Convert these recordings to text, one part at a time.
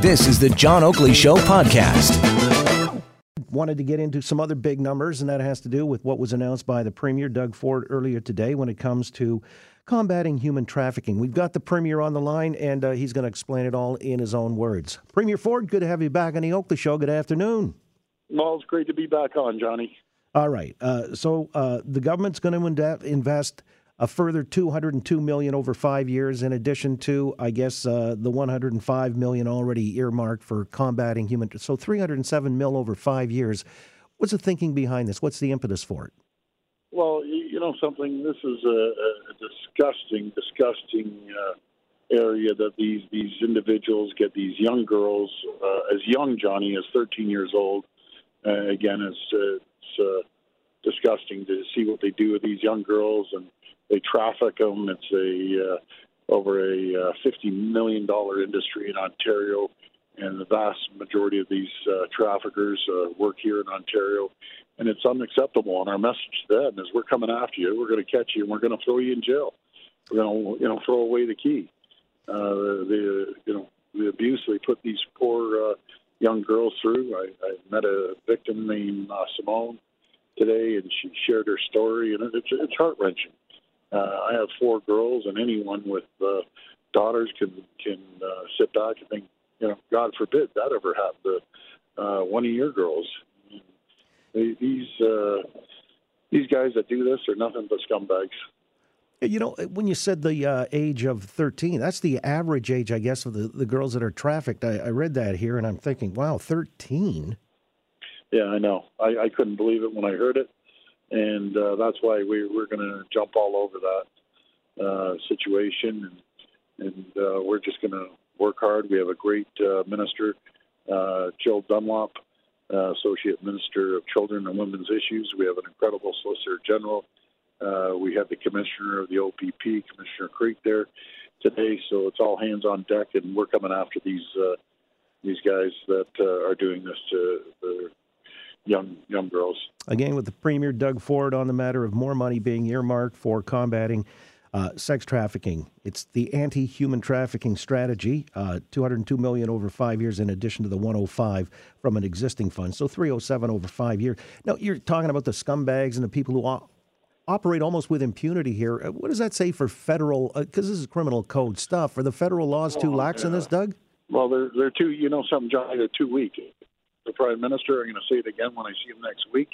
This is the John Oakley Show podcast. Wanted to get into some other big numbers, and that has to do with what was announced by the Premier Doug Ford earlier today when it comes to combating human trafficking. We've got the Premier on the line, and uh, he's going to explain it all in his own words. Premier Ford, good to have you back on the Oakley Show. Good afternoon. Well, it's great to be back on, Johnny. All right. Uh, so uh, the government's going to invest a further 202 million over five years, in addition to, I guess, uh, the 105 million already earmarked for combating human. So 307 mil over five years. What's the thinking behind this? What's the impetus for it? Well, you know something. This is a, a disgusting, disgusting uh, area that these these individuals get. These young girls, uh, as young Johnny as 13 years old. Uh, again, it's, it's uh, disgusting to see what they do with these young girls and they traffic them. It's a uh, over a uh, fifty million dollar industry in Ontario, and the vast majority of these uh, traffickers work here in Ontario, and it's unacceptable. And our message to them is: we're coming after you. We're going to catch you, and we're going to throw you in jail. We're going to, you know, throw away the key. The, you know, the abuse they put these poor uh, young girls through. I, I met a victim named uh, Simone today, and she shared her story, and it's it's heart wrenching. Uh, I have four girls, and anyone with uh, daughters can can uh, sit back and think, you know, God forbid that ever happened to uh, one of your girls. They, these uh, these guys that do this are nothing but scumbags. You know, when you said the uh, age of 13, that's the average age, I guess, of the, the girls that are trafficked. I, I read that here, and I'm thinking, wow, 13? Yeah, I know. I, I couldn't believe it when I heard it and uh, that's why we, we're going to jump all over that uh, situation, and, and uh, we're just going to work hard. We have a great uh, minister, uh, Jill Dunlop, uh, Associate Minister of Children and Women's Issues. We have an incredible Solicitor General. We have the Commissioner of the OPP, Commissioner Carrique, there today. So it's all hands on deck, and we're coming after these these guys that are doing this to young young girls. Again, with the Premier Doug Ford on the matter of more money being earmarked for combating uh, sex trafficking. It's the anti-human trafficking strategy. Uh, 202 million over five years, in addition to the 105 from an existing fund. So 307 over five years. Now you're talking about the scumbags and the people who o- operate almost with impunity here. Uh, what does that say for federal? Because uh, this is criminal code stuff. Are the federal laws too lax yeah. in this, Doug? Well, they're they're too. You know, something, Johnny. They're too weak the prime minister. I'm going to say it again when I see him next week.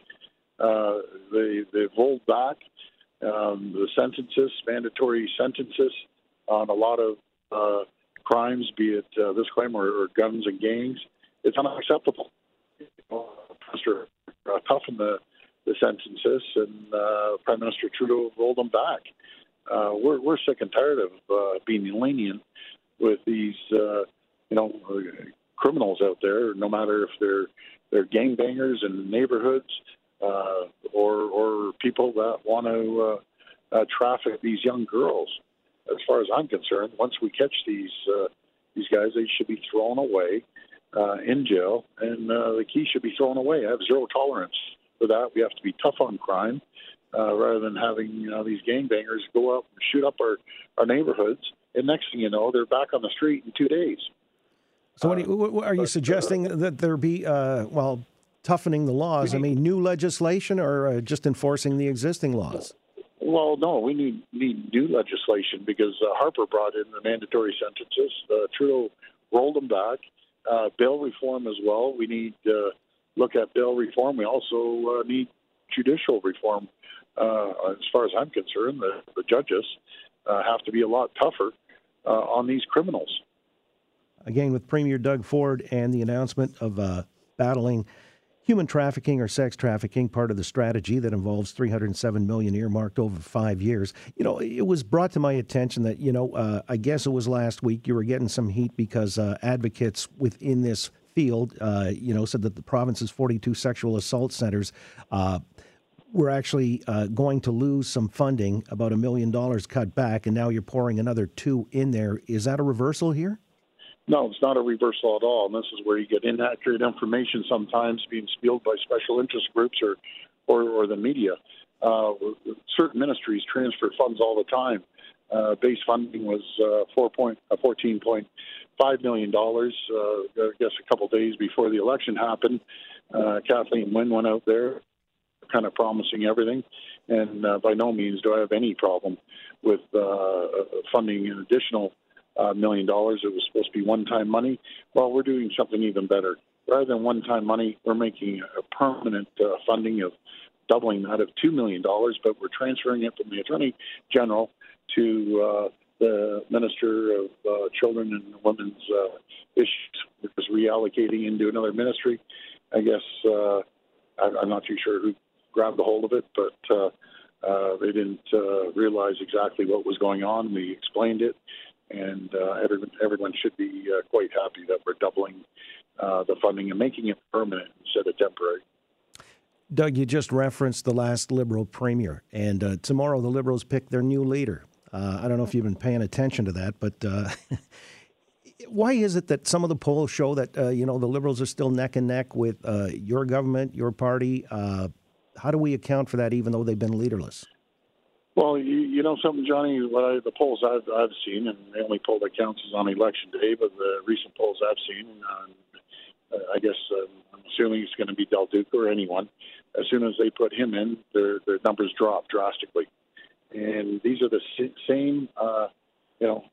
Uh, they they've rolled back um, the sentences, mandatory sentences on a lot of uh, crimes, be it uh, this crime or, or guns and gangs. It's unacceptable. Minister uh, the the sentences, and uh, Prime Minister Trudeau rolled them back. Uh, we're we're sick and tired of uh, being lenient with these, uh, you know, criminals out there, no matter if they're they're gangbangers in neighborhoods uh, or or people that want to uh, uh, traffic these young girls. As far as I'm concerned, once we catch these uh, these guys, they should be thrown away uh, in jail, and uh, the key should be thrown away. I have zero tolerance for that. We have to be tough on crime. Uh, rather than having you know, these gangbangers go up and shoot up our, our neighborhoods, and next thing you know, they're back on the street in two days. So, what, you, what are you suggesting that there be, uh, well, toughening the laws? I mean, new legislation or uh, just enforcing the existing laws? Well, no, we need need new legislation because uh, Harper brought in the mandatory sentences. Uh, Trudeau rolled them back. Uh, bail reform as well. We need to look at bail reform. We also uh, need judicial reform. as far as I'm concerned, the, the judges have to be a lot tougher on these criminals again with Premier Doug Ford and the announcement of uh, battling human trafficking or sex trafficking, part of the strategy that involves 307 million earmarked over five years. You know, it was brought to my attention that you know, uh, I guess it was last week you were getting some heat because uh, advocates within this field, uh, you know, said that the province's 42 sexual assault centers. Uh, were actually uh, going to lose some funding, about a million dollars cut back, and now you're pouring another two in there. Is that a reversal here? No, it's not a reversal at all. And this is where you get inaccurate information sometimes being spilled by special interest groups or, or, or the media. Uh, certain ministries transfer funds all the time. Uh, base funding was uh, 4 point, uh, 14.5 five million dollars. Uh, I guess a couple days before the election happened, uh, Kathleen Wynne went out there, kind of promising everything, and uh, by no means do I have any problem with uh, funding an additional uh, million dollars. It was supposed to be one-time money. Well, we're doing something even better. Rather than one-time money, we're making a permanent uh, funding of doubling that of two million dollars, but we're transferring it from the Attorney General to uh, the Minister of uh, Children and Women's uh, Issues, which is reallocating into another ministry. I guess uh, I'm not too sure who grabbed a hold of it, but uh, uh, they didn't uh, realize exactly what was going on. We explained it, and uh, everyone, everyone should be uh, quite happy that we're doubling uh, the funding and making it permanent instead of temporary. Doug, you just referenced the last Liberal premier, and uh, tomorrow the Liberals pick their new leader. Uh, I don't know if you've been paying attention to that, but uh, why is it that some of the polls show that you know the Liberals are still neck and neck with your government, your party? How do we account for that, even though they've been leaderless? Well, you, you know something, Johnny. What I, the polls I've, I've seen, and the only poll that counts is on election day, but the recent polls I've seen, uh, I guess uh, I'm assuming it's going to be Del Duca or anyone. As soon as they put him in, their their numbers drop drastically, and these are the same, uh, you know,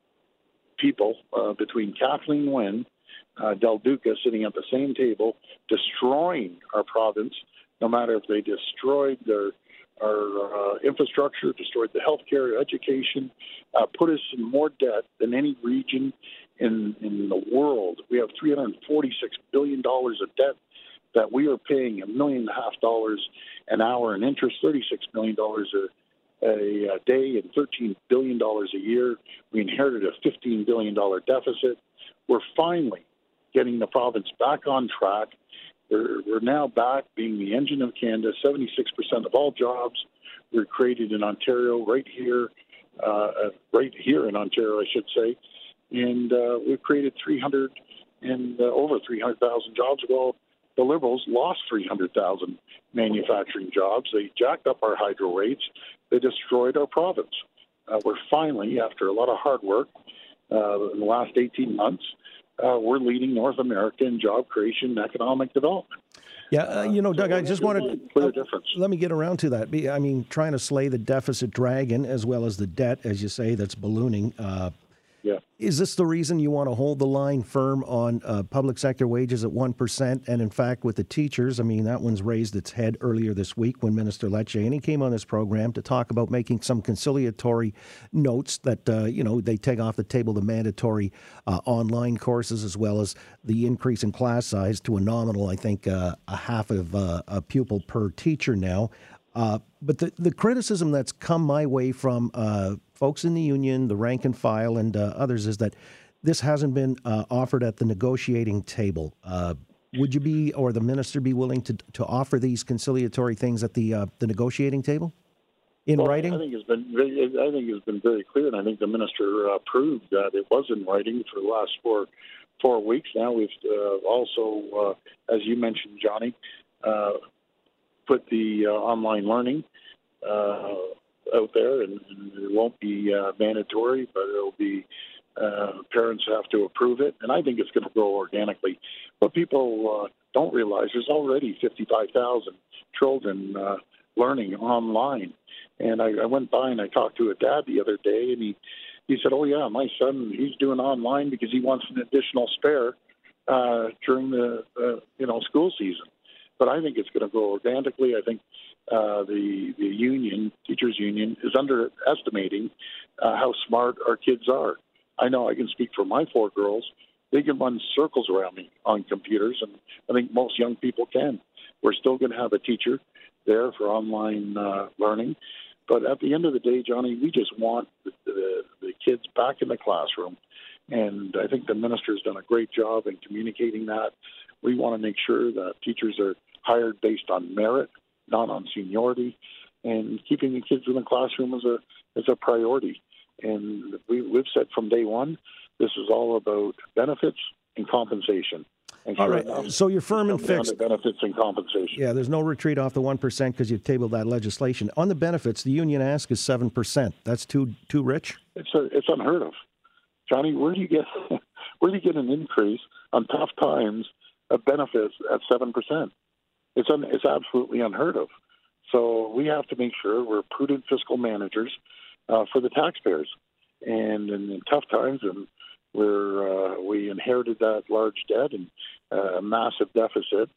people uh, between Kathleen Wynne, uh, Del Duca sitting at the same table, destroying our province. No matter if they destroyed their our uh, infrastructure, destroyed the healthcare, education, uh, put us in more debt than any region in in the world. We have 346 billion dollars of debt that we are paying a million and a half dollars an hour in interest, 36 million dollars a, a, day, and 13 billion dollars a year. We inherited a 15 billion dollar deficit. We're finally getting the province back on track we're, we're now back being the engine of Canada. 76% of all jobs were created in Ontario, right here, uh, right here in Ontario, I should say. And uh, we've created 300 and uh, over 300,000 jobs. Well, the Liberals lost 300,000 manufacturing jobs. They jacked up our hydro rates. They destroyed our province. Uh, we're finally, after a lot of hard work uh, in the last 18 months, uh, we're leading North America in job creation and economic development. Yeah, uh, you know, Doug, I just wanted to uh, difference. Let me get around to that. I mean, trying to slay the deficit dragon as well as the debt, as you say, that's ballooning. Yeah. Is this the reason you want to hold the line firm on uh, public sector wages at 1%? And in fact, with the teachers, I mean, that one's raised its head earlier this week when Minister Lecce, and he came on this program to talk about making some conciliatory notes that, uh, you know, they take off the table the mandatory uh, online courses as well as the increase in class size to a nominal, I think, uh, a half of uh, a pupil per teacher now. Uh, but the, the criticism that's come my way from folks in the union, the rank and file, and uh, others is that this hasn't been uh, offered at the negotiating table. Uh, would you be, or the minister, be willing to to offer these conciliatory things at the uh, the negotiating table in well, writing? I think it's been very, I think it's been very clear, and I think the minister proved that it was in writing for the last four four weeks. Now we've also, as you mentioned, Johnny put the uh, online learning uh, out there, and, and, it won't be uh, mandatory, but it'll be uh, parents have to approve it, and I think it's going to grow organically. What people uh, don't realize there's already 55,000 children uh, learning online, and I, I went by and I talked to a dad the other day, and he he said, "Oh yeah, my son he's doing online because he wants an additional spare uh, during the uh, you know school season." but I think it's going to grow organically. I think uh, the the union, teachers union, is underestimating uh, how smart our kids are. I know I can speak for my four girls. They can run circles around me on computers, and I think most young people can. We're still going to have a teacher there for online uh, learning, but at the end of the day, Johnny, we just want the, the, the kids back in the classroom. And I think the minister's done a great job in communicating that. We want to make sure that teachers are hired based on merit, not on seniority, and keeping the kids in the classroom is a is a priority. And we, we've said from day one, this is all about benefits and compensation. And all right. So you're firm and fixed. benefits and compensation. Yeah, there's no retreat off the one percent because you've tabled that legislation. On the benefits, the union ask is seven percent. That's too too rich. It's a, it's unheard of, Johnny. Where do you get Where do you get an increase on tough times of benefits at seven percent? It's un, it's absolutely unheard of. So we have to make sure we're prudent fiscal managers uh, for the taxpayers. And in, in tough times, and where uh, we inherited that large debt and uh, a massive deficit,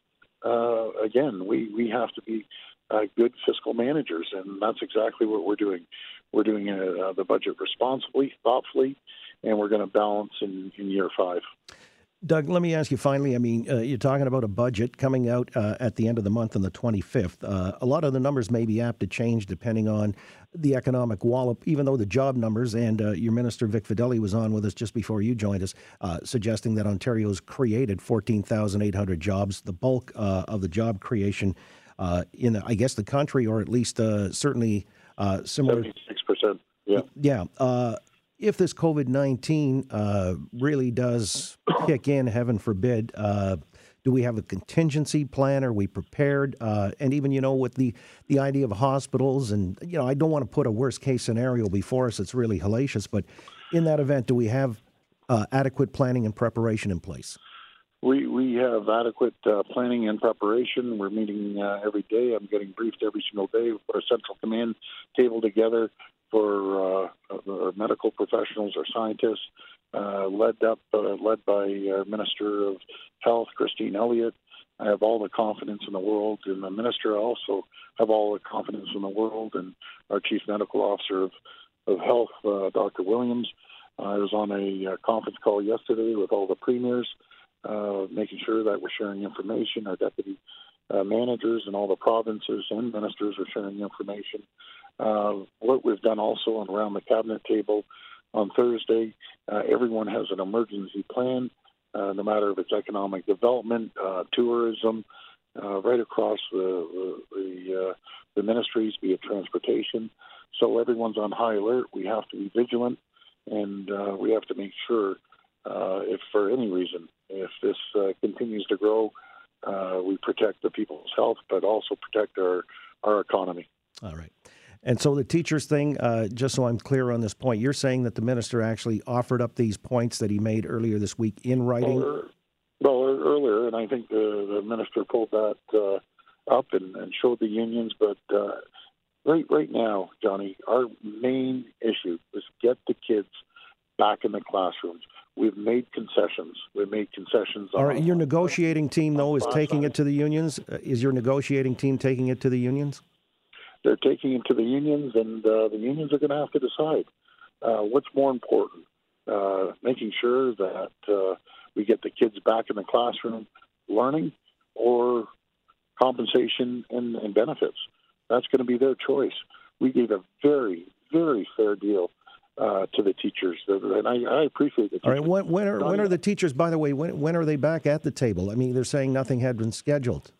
uh, again, we, we have to be uh, good fiscal managers, and that's exactly what we're doing. We're doing uh, the budget responsibly, thoughtfully, and we're going to balance in, in year five. Doug, let me ask you finally. I mean, uh, you're talking about a budget coming out uh, at the end of the month on the 25th. Uh, a lot of the numbers may be apt to change depending on the economic wallop, even though the job numbers, and uh, your minister Vic Fedeli was on with us just before you joined us, uh, suggesting that Ontario's created 14,800 jobs, the bulk uh, of the job creation in, I guess, the country, or at least certainly similar. 76%. Yeah. Yeah if this COVID 19 uh, really does kick in, heaven forbid, uh, do we have a contingency plan? Are we prepared? Uh, and even, you know, with the, the idea of hospitals, and, you know, I don't want to put a worst case scenario before us. It's really hellacious. But in that event, do we have uh, adequate planning and preparation in place? We, we have adequate uh, planning and preparation. We're meeting uh, every day. I'm getting briefed every single day. We put a central command table together for uh, medical professionals, or scientists, uh, led up uh, led by our Minister of Health, Christine Elliott. I have all the confidence in the world in the minister. I also have all the confidence in the world in our Chief Medical Officer of, of Health, Dr. Williams. I was on a conference call yesterday with all the premiers, uh, making sure that we're sharing information. Our deputy uh, managers and all the provinces and ministers are sharing information. Uh, what we've done also and around the cabinet table on Thursday, uh, everyone has an emergency plan, uh, no matter if it's economic development, uh, tourism, uh, right across the the, uh, the ministries, be it transportation. So everyone's on high alert. We have to be vigilant, and we have to make sure, if for any reason, if this continues to grow, we protect the people's health, but also protect our our economy. All right. And so the teachers thing, uh, just so I'm clear on this point, you're saying that the minister actually offered up these points that he made earlier this week in writing? Well, well earlier, and I think the, the minister pulled that uh, up and, and, showed the unions. But uh, right, right now, Johnny, our main issue is get the kids back in the classrooms. We've made concessions. We've made concessions. All right, your negotiating team, though, is taking it to the unions. Uh, is your negotiating team taking it to the unions? They're taking it to the unions, and uh, the unions are going to have to decide uh, what's more important: uh, making sure that uh, we get the kids back in the classroom learning, or compensation and, and benefits. That's going to be their choice. We gave a very, very fair deal uh, to the teachers, and I, I appreciate it. All right, when, when are when are the teachers? By the way, when when are they back at the table? I mean, they're saying nothing had been scheduled.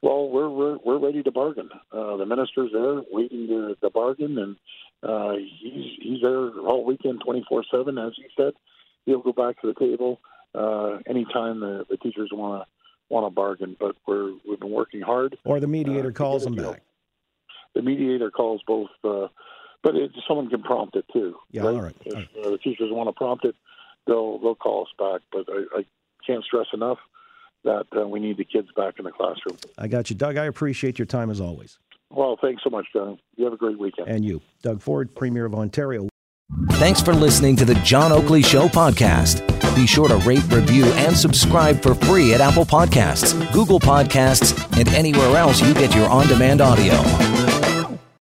Well, we're we're we're ready to bargain. Uh, the minister's there waiting to, to bargain, and uh, he's he's there all weekend, twenty four seven, as he said. He'll go back to the table uh, anytime the, the teachers want to want to bargain. But we're we've been working hard. Or the mediator uh, calls them back. The mediator calls both, uh, but it, someone can prompt it too. Yeah, right? all right. If all right. Uh, the teachers want to prompt it, they'll they'll call us back. But I, I can't stress enough that uh, we need the kids back in the classroom. I got you, Doug. I appreciate your time as always. Well, thanks so much, John. You have a great weekend. And you, Doug Ford, Premier of Ontario. Thanks for listening to the John Oakley Show podcast. Be sure to rate, review, and subscribe for free at Apple Podcasts, Google Podcasts, and anywhere else you get your on demand audio.